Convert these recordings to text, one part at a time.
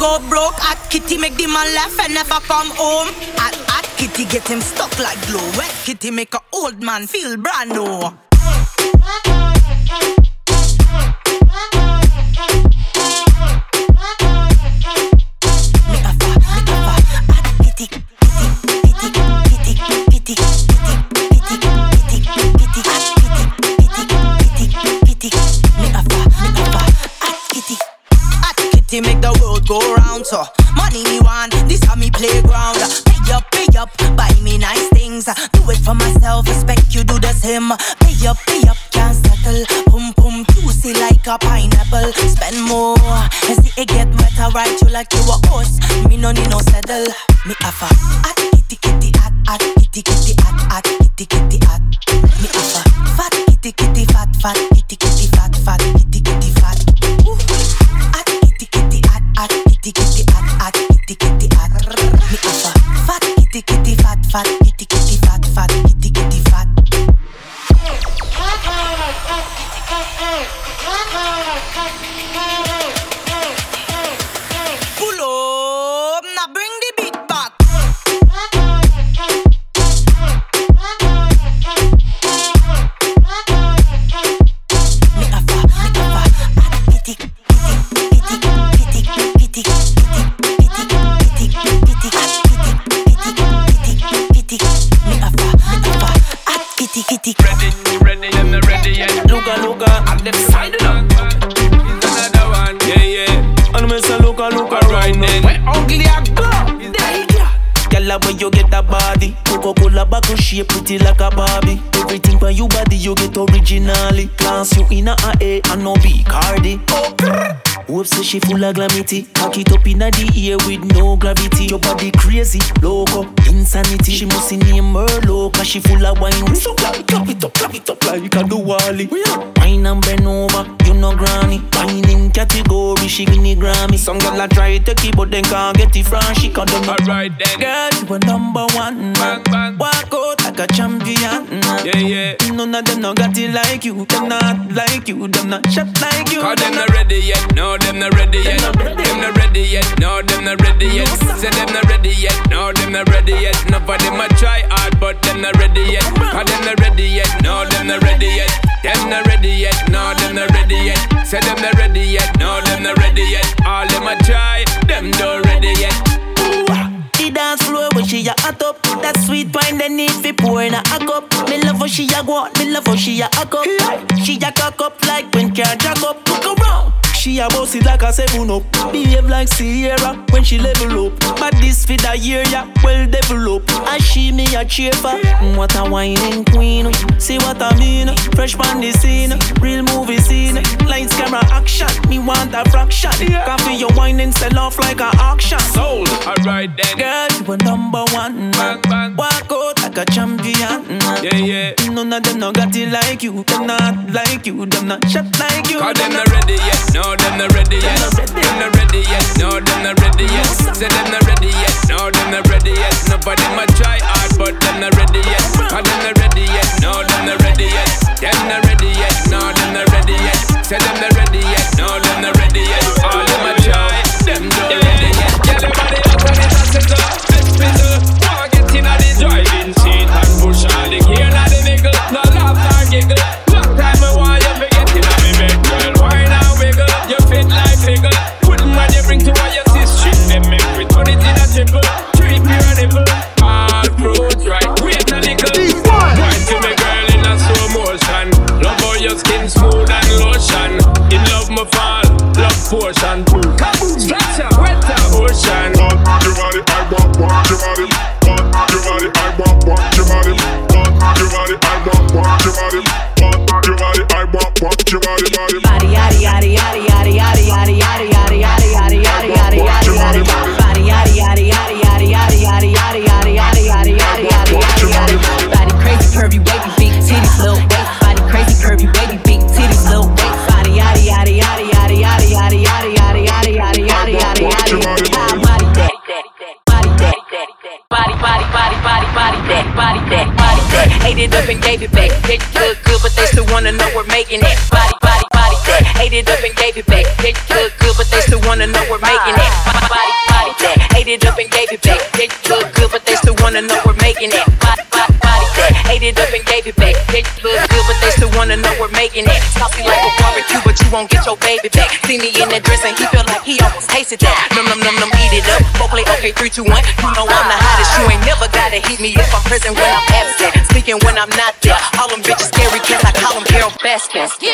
Go broke. Hot kitty make the man laugh and never come home. Hot hot kitty get him stuck like glue. Wet kitty make a old man feel brand new. Go round, so money me want, this a me playground. Pay up, pay up, buy me nice things. Do it for myself, expect you do the same. Pay up, pay up, can't settle. Pum pum, juicy like a pineapple. Spend more, and see it get wetter, right? You like you a horse, me no need no saddle. Me have a hot kitty kitty hot hot kitty kitty hot hot kitty kitty hot. Me have a fat kitty kitty fat fat kitty kitty fat fat kitty kitty hot hot kitty kitty hot. Me a fat kitty kitty fat fat kitty no be Cardi. Oh, Hope say she full of glamity. Cock it up inna the air with no gravity. Your body crazy, loco, insanity. She must name her loca. She full of wine. So clap it, clap it up, clap it up like a do Wally. Wine and bend over, you know granny. Wine in category, she win the Grammy. Some gyal a try to keep but then can't get it from she can't do Alright then. Girl, you a number one. Bang, bang. Walk out like a champion. Yeah, yeah. None of them no got it like you. Them not like you. Them not shot like you. Cause them not ready yet, no, them not ready yet. Them not ready yet, no, them not ready yet. Say them not ready yet, no, them not ready yet. None of them a try hard, but them not ready yet. Cause them not ready yet, no, them not ready yet. Them not ready yet, no, them not ready yet. Say them not ready yet, no, them not ready yet. All them a try, them don't ready yet. The dance floor when she a hot up. That sweet wine they need fi pour in a cup. Me love how she a go, me love how she a hack up. She a cock up like when car jack up. Look around. She a boss it like a seven up. Behave like Ciara when she level up. But this fit a year ya well develop. And she me a cheer for. Mm, What a whining queen. See what I mean? Fresh man the scene, real movie scene. Lights, camera, action. Me want a fraction. Coffee your wine and sell off like a auction. Sold. Alright then. Girl, you a number one. Bang. Walk out like a champion. Yeah, yeah. None of them no got it like you. Them not like you. Them not shot like you. Cause them not ready yet, no, them not ready yet. Them not ready yet, no, them not ready yet. Say them not ready yet, no, them not ready yet. Nobody ma try hard, but them not ready yet. Cause them not ready yet, no, them not ready yet. Them not ready yet, no, them not ready yet. Say them not ready yet, no, them not ready yet. All them a try, faking it. Body, body, body. That. Ate it up and gave it back. They look good, but they still wanna know we're making it. Body, body, body. That. Ate it up and gave it back. They look good, but they still wanna know we're making it. Body, body, body. That. Ate it up and gave it back. They look good, but they still wanna know we're making it. Saucy like a barbecue, but you won't get your baby back. See me in that dress and he feel like he almost tasted that. Num num num num, eat it up. Go play okay, three, two, one. You know I'm the hottest. You ain't never gotta heat me if I'm present when I'm absent. Speaking when I'm not Yes. kiss.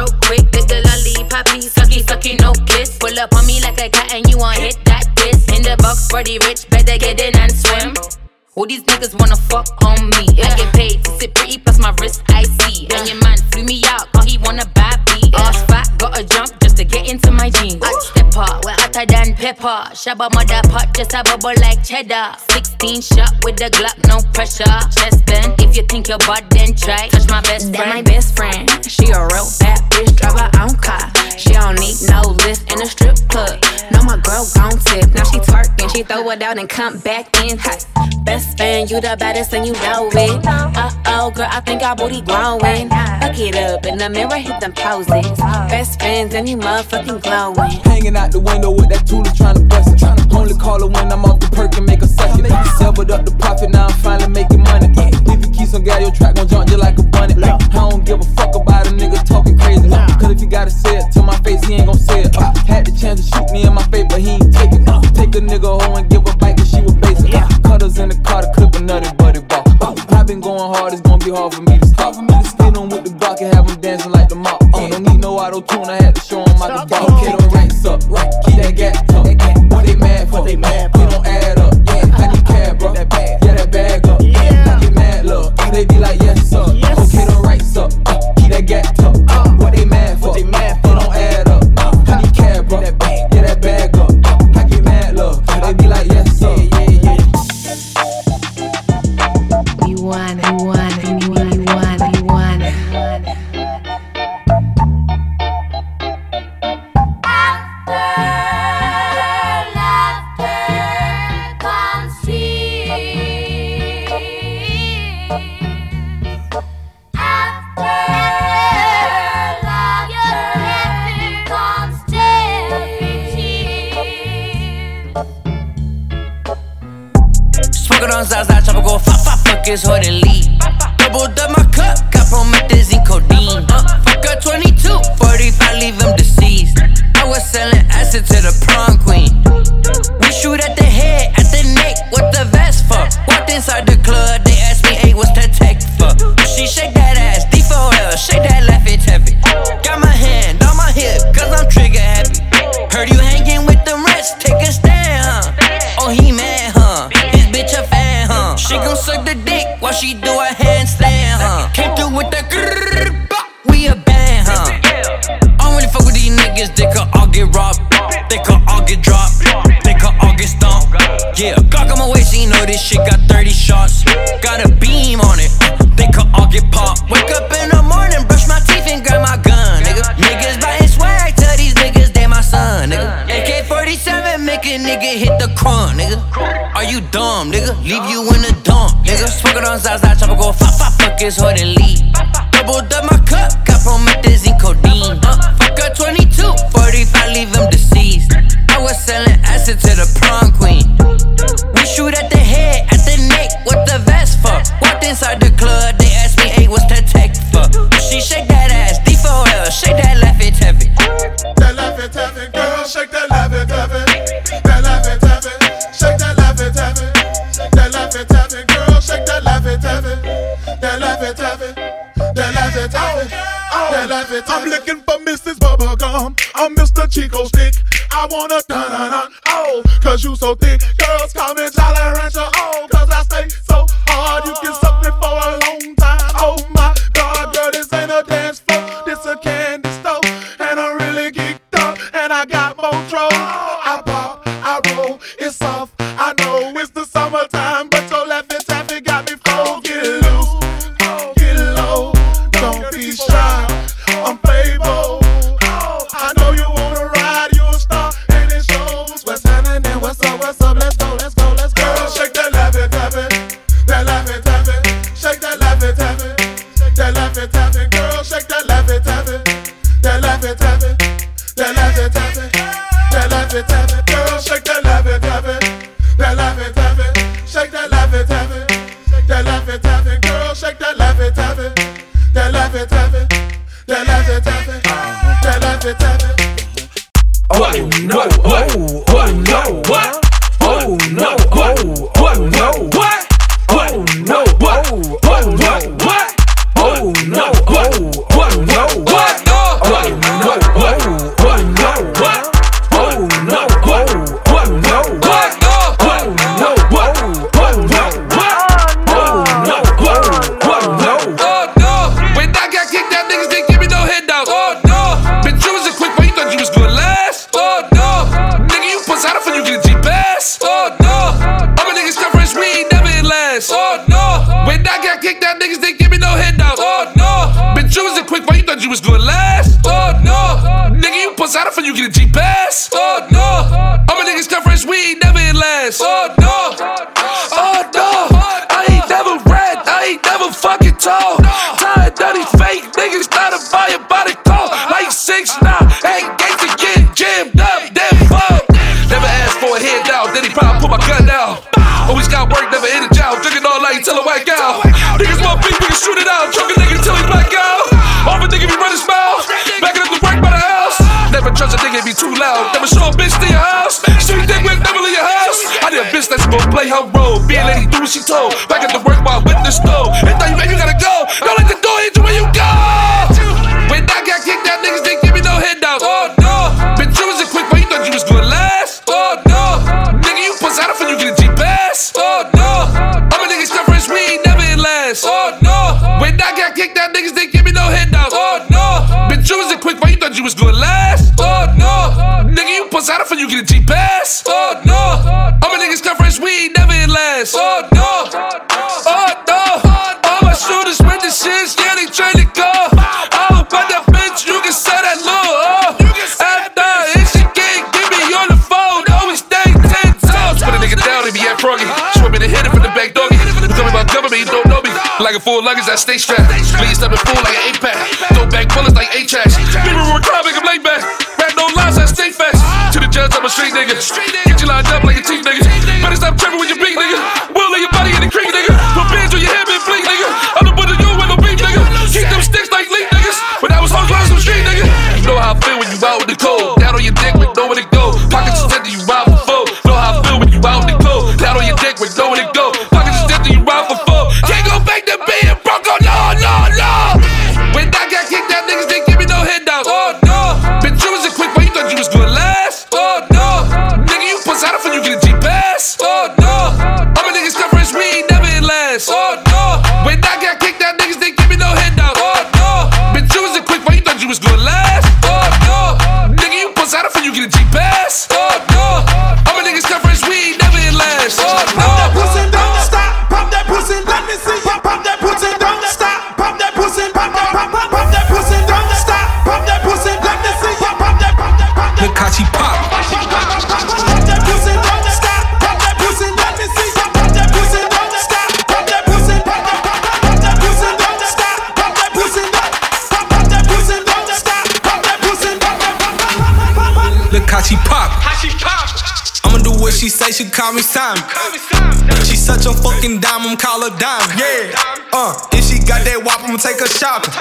so quick. The lollipop, please sucky, sucky, no kiss. Pull up on me like a cat and you want hit that kiss. In the box, pretty rich, better get in and swim. All these niggas wanna fuck on me. Yeah. I get paid to sit pretty, plus my wrist I see. Yeah. And your man flew me out, cause he wanna buy me. Yeah. Ass fat, gotta jump and pepper. Shabba mother pot, just a bubble like cheddar. 16 shot with the Glock, no pressure. Chest bend, if you think you're bad, then try. Touch my best friend. That my best friend. She a real bad bitch, drive her own car. She don't need no lift in a strip club. No, my girl gon' tip. Now she twerking, she throw it out and come back in hot. Best friend, you the baddest and you know it. Uh oh, girl, I think our booty growing. Fuck it up in the mirror, hit them poses. Best friends and you motherfucking glowing. Hanging out the window with that Julie tryna bust it. Only call her when I'm off the perk and make a it. Severed up the profit, now I'm finally making money. If you keep some guy, your track gon' jump you like a bunny. I don't give a fuck about a nigga talking crazy. Cause if you gotta say it to my face, he ain't gon' say it. Uh, had the chance to shoot me in my face, but he ain't take it. Uh, take a nigga hoe and give a bite cause she was basic. Uh, cutters in the car to clip another buddy ball. Uh, I been going hard, it's gon' be hard for me to Marcus, holding. It's hard to leave. I'm looking for Mrs. Bubblegum. I'm Mr. Chico Stick. I wanna dun dun dun. Oh, cause you so thick. Girls coming, me Jolly Rancher. Oh. T'as la vie, t'as vu, girl, shake that love it, love it, that love it, love it, shake that love it, love it, that love it, love it, girl, shake that love it, love it, that love it, love it, that love it, love it, that love it, love it. Oh. She told. Back at the work while with the stove. Like a full luggage, I stay strapped. Please step and full like an eight pack. Throw back bullets like eight tracks. People were crying, make 'em lay back. Rap no lies, I stay fast. To the judge, I'm a street nigga. Get you lined up like a team nigga. Better stop tripping with your big call me Simon. She such a fucking dime, I'm call her diamond. Yeah. Uh, if she got that wop, I'ma take her shopping.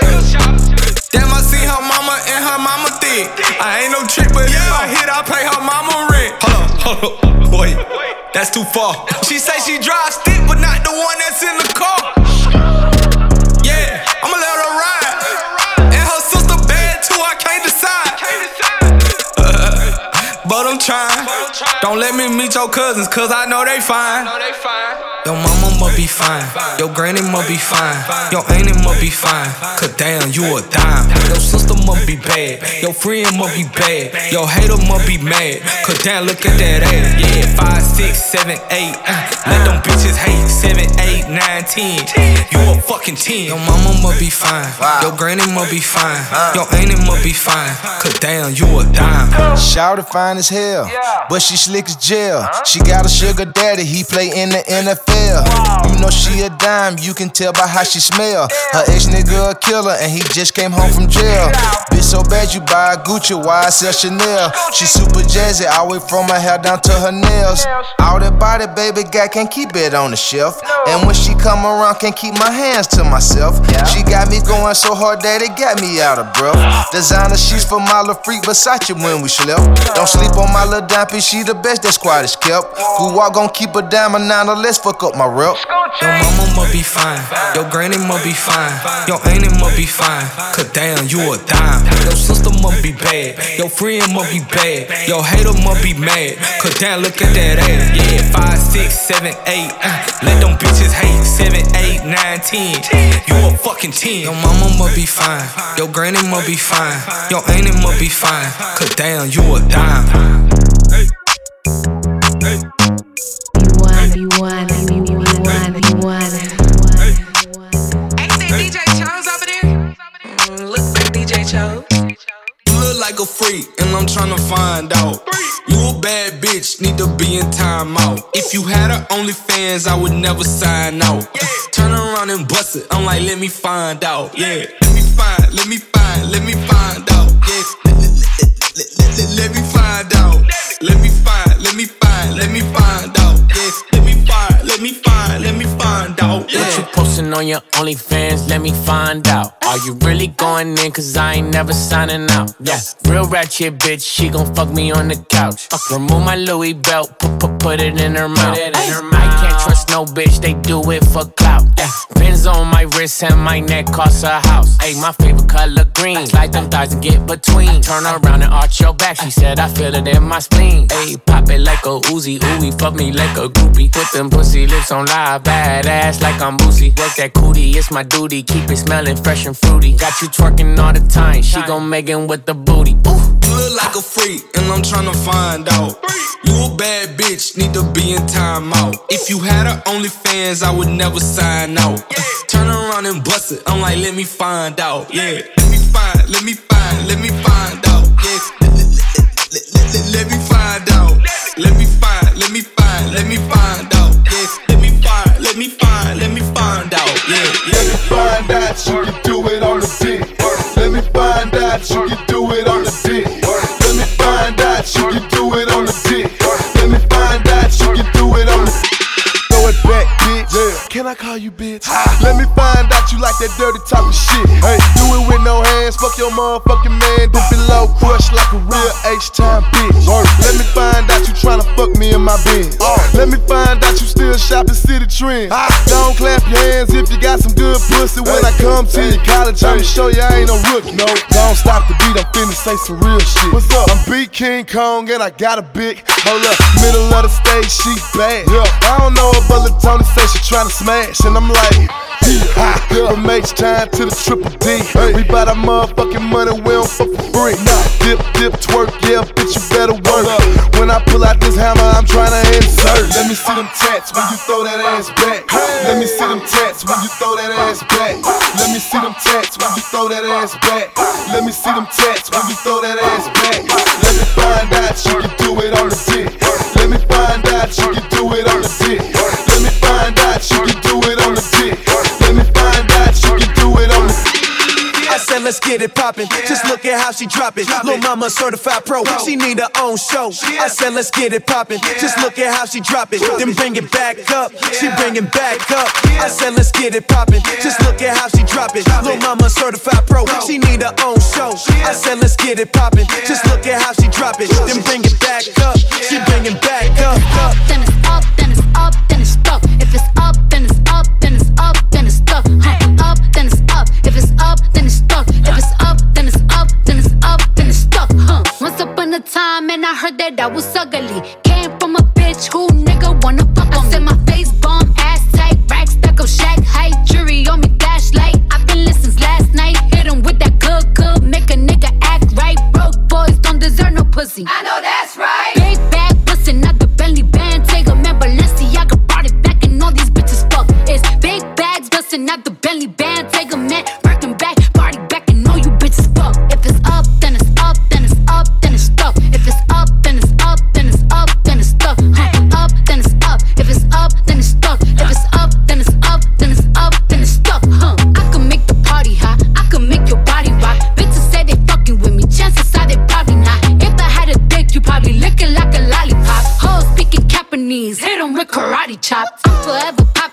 Damn, I see her mama and her mama thick. I ain't no trick, but if I hit, I pay her mama rent. Hold up, hold up, wait. That's too far. She say she drive Don't let me meet your cousins, cause I know they fine. Your mama must be fine. Your granny must be fine. Your auntie must be fine. Cause damn, you a dime. Your sister must be bad. Your friend must be bad. Your hater must be mad. Cause damn, look at that ass. Yeah, five, six, seven, eight. Uh, let them bitches hate. Seven, eight, nine, ten. You a fucking ten. Your mama must be fine. Your granny must be fine. Your auntie must be fine. Cause damn, you a dime. Shout fine as hell, but she slick as jail. She got a sugar daddy, he play in the NFL. Know she a dime, you can tell by how she smell. Her ex nigga a killer, and he just came home from jail. Bitch so bad you buy a Gucci, why I sell Chanel? She super jazzy, all way from her hair down to her nails. All that body, baby, guy can't keep it on the shelf. And when she come around, can't keep my hands to myself. She got me going so hard that it got me out of breath. Designer sheets for my little freak Versace when we slept. Don't sleep on my little dime she the best that squad is kept. Who walk gon' keep a diamond nine or let's fuck up my rep. Your mama must be fine. Your granny must be fine. Your auntie must be fine. Cause damn, you a dime. Your sister must be bad. Your friend must be bad. Your hater must be mad. Cause damn, look at that ass. Yeah, five, six, seven, eight. Uh, let them bitches hate. Seven, eight, nine, ten. You a fucking ten. Your mama must be fine. Your granny must be fine. Your auntie must be fine. Cause damn, you a dime. You want, you want, you you want. Ain't that DJ Chose over there? Mm, look like DJ Chose. You look like a freak, and I'm tryna find out. You a bad bitch, need to be in timeout. If you had a OnlyFans, I would never sign out. Turn around and bust it, I'm like, let me find out. Yeah, let me find, let me find, let me find out. Yeah, let, let, let, let, let, let me find out. Let me find, let me find, on your OnlyFans? Let me find out. Are you really going in? Cause I ain't never signing out. Yeah, real ratchet bitch, she gon' fuck me on the couch. Remove my Louis belt, put, put, put it in her mouth. I can't trust no bitch, they do it for clout. Pins on my wrist and my neck cost a house. Hey, my favorite color green. Slide them thighs and get between. Turn around and arch your back. She said I feel it in my spleen. Hey, pop it like a Uzi, ooey, fuck me like a groupie. Put them pussy lips on live, badass like I'm boozy. Work that cootie, it's my duty. Keep it smelling fresh and fruity. Got you twerking all the time. She gon' Megan with the booty. Ooh. Like a freak, and I'm tryna find out. You a bad bitch, need to be in timeout. If you had a OnlyFans, I would never sign out. Turn around and bust it, I'm like, let me find out. Yeah, let me find, let me find, let me find I call you bitch? Let me find out you like that dirty type of shit. Hey, do it with no hands. Fuck your motherfucking man. Dip below, crush like a real H-time bitch. Let me find out you tryna fuck me in my bed. Oh. Let me find out you still shopping city trends. Ah. Don't clap your hands if you got some good pussy. When I come to your college, I'ma show you I ain't no rookie. No, don't stop the beat. I'm finna say some real shit. What's up? I'm Big King Kong and I got a big. Hold up, middle of the stage, she bad. I don't know but Lil Tony say she tryna smash, and I'm like. Ha, from H time to the triple D. We buy that motherfucking money, we don't fuck for free. Nah, dip, dip, twerk, yeah, bitch, you better work. When I pull out this hammer, I'm trying to insert. Let me see them tats when you throw that ass back. Let me see them tats when you throw that ass back. Let me see them tats when you throw that ass back. Let me see them tats when you throw that ass back. Let me find out you can do it on the dick. Let me find out you can do it on the dick. Let me find out you can do it let's get it poppin'. Just look at how she drop it. Lil' mama certified pro. She need her own show. I said, let's get it poppin'. Just look at how she drop it. Then bring it back up. She bring it back up. I said, let's get it poppin'. Just look at how she drop it. Lil' mama certified pro. She need her own show. I said, let's get it poppin'. Just look at how she drop it. Then bring it back up. She bring it back up. up. Then it's up, then it's up, then it's stuck. If it's up, it's heard that I was ugly.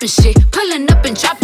Forever shit, pulling up and dropping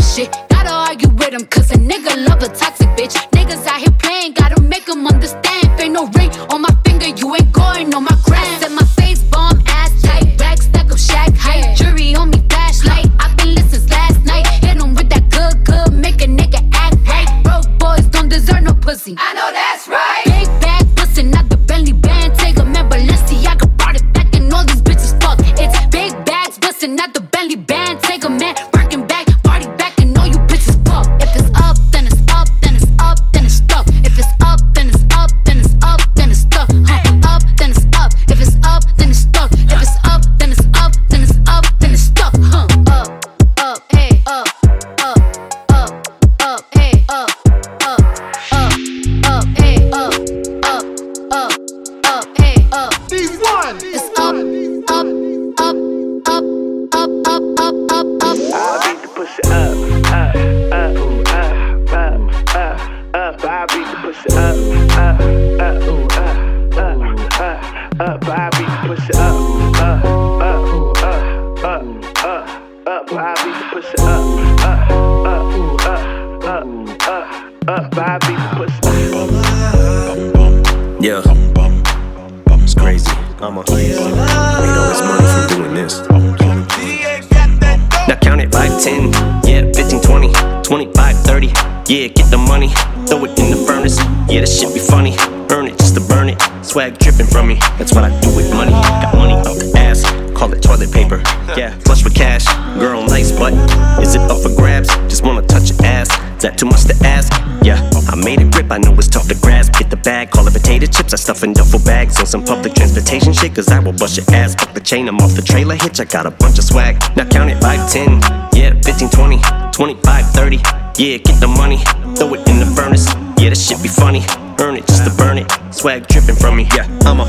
to burn it. Swag dripping from me, that's what I do with money. Got money up ass, call it toilet paper. Yeah, flush with cash, girl, nice, but is it up for grabs? Just wanna touch your ass. Is that too much to ask? Yeah, I made it grip, I know it's tough to grasp. Get the bag, call it potato chips. I stuff in duffel bags on some public transportation shit, cause I will bust your ass. Fuck the chain, I'm off the trailer hitch. I got a bunch of swag. Now count it 5, 10, yeah, 15, 20, 25, 30. Yeah, get the money, throw it in the furnace. Yeah, this shit be funny. Earn it just to burn it. Swag dripping from me. Yeah, I'm a.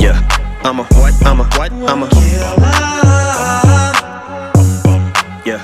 Yeah, I'm a what? I'm a what? I'm a. Yeah,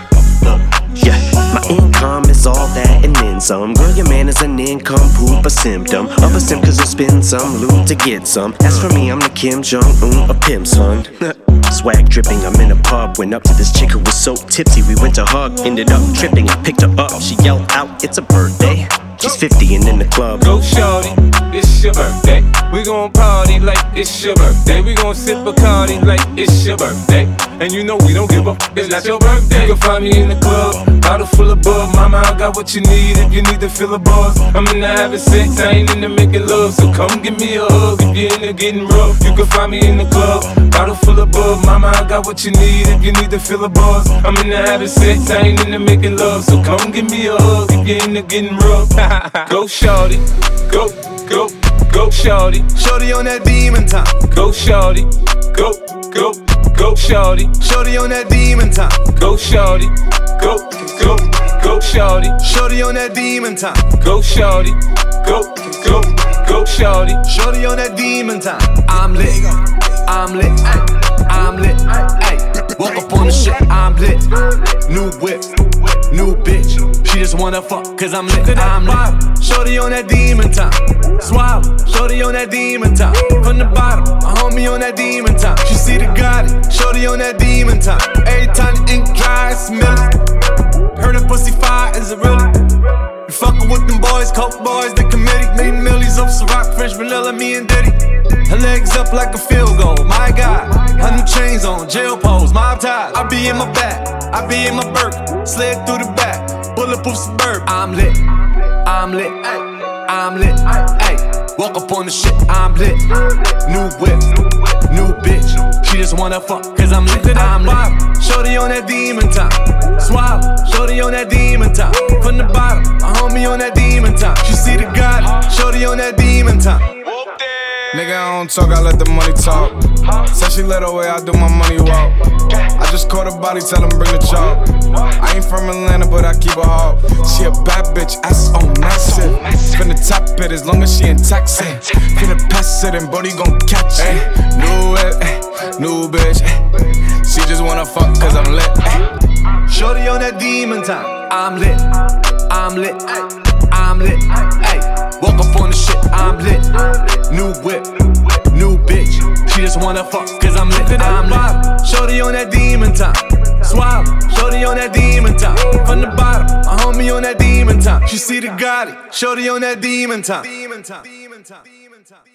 yeah. My income is all that and then some. Girl, your man is an income poop, a symptom of a sim, cause you spend some loot to get some. As for me, I'm the Kim Jong Un, a pimp son. Swag dripping, I'm in a pub. Went up to this chick who was so tipsy, we went to hug. Ended up tripping, I picked her up. She yelled out, It's a birthday. She's 50 and in the club. Go shorty, it's your birthday. We gon' party like it's your birthday. We gon' sip Bacardi like it's your birthday. And you know we don't give a f- it's not your birthday. You can find me in the club, bottle full of bug. Mama, I got what you need if you need to fill a buzz. I'm in the having sex, I ain't in the making love. So come give me a hug if you're in the getting rough. You can find me in the club, bottle full of bug. Mama, I got what you need if you need to fill a buzz. I'm in the having sex, I ain't in the making love. So come give me a hug if you're in the getting rough. go shorty, go, go, go shorty. Shorty on that demon time. Go shorty, go, go, go shorty. Shorty on that demon time. Go shorty, go, go, go shorty. Shorty on that demon time. Go shorty, go, go, go shorty. Shorty on that demon time. I'm lit, I'm lit, just wanna fuck, cause I'm lit, I'm lit. Shorty on that demon time. Swallow, shorty on that demon time. From the bottom, a homie on that demon time. She see the Gotti, shorty on that demon time. Every time the ink dry, smell it. Heard a pussy fire, is it really? You fuckin' with them boys, coke boys, the committee. Made off Ciroc, French vanilla, me and Diddy. Her legs up like a field goal, my God. Her new chains on, jail pose, mob ties. I be in my back, I be in my Birkin. Slid through the back, bulletproof suburb. I'm lit, I'm lit, I'm lit, ay. Walk up on the shit, I'm lit. New whip, new bitch. She just wanna fuck, cause I'm lit, I'm lit. Shorty on that demon time. Swallow, shorty on that demon time. From the bottom, a homie on that demon time. She see the God, shorty on that demon time. Nigga, I don't talk, I let the money talk. Said she let away, I do my money walk. I just caught a body, tell him bring the chalk. I ain't from Atlanta, but I keep a hawk. She a bad bitch, ass on massive. Finna top it as long as she in taxi. Finna pass it and body gon' catch it. New whip, eh, new bitch. eh. She just wanna fuck cause I'm lit. eh. Shorty on that demon time. I'm lit, I'm lit, I'm lit, ayy. Walk up on the shit, I'm lit. New whip, new bitch. She just wanna fuck, cause I'm lit, I'm lit. Shorty on that demon time. Swallow, shorty on that demon time. From the bottom, a homie on that demon time. She see the Gotti, shorty on that demon time. Demon time, demon time, demon time.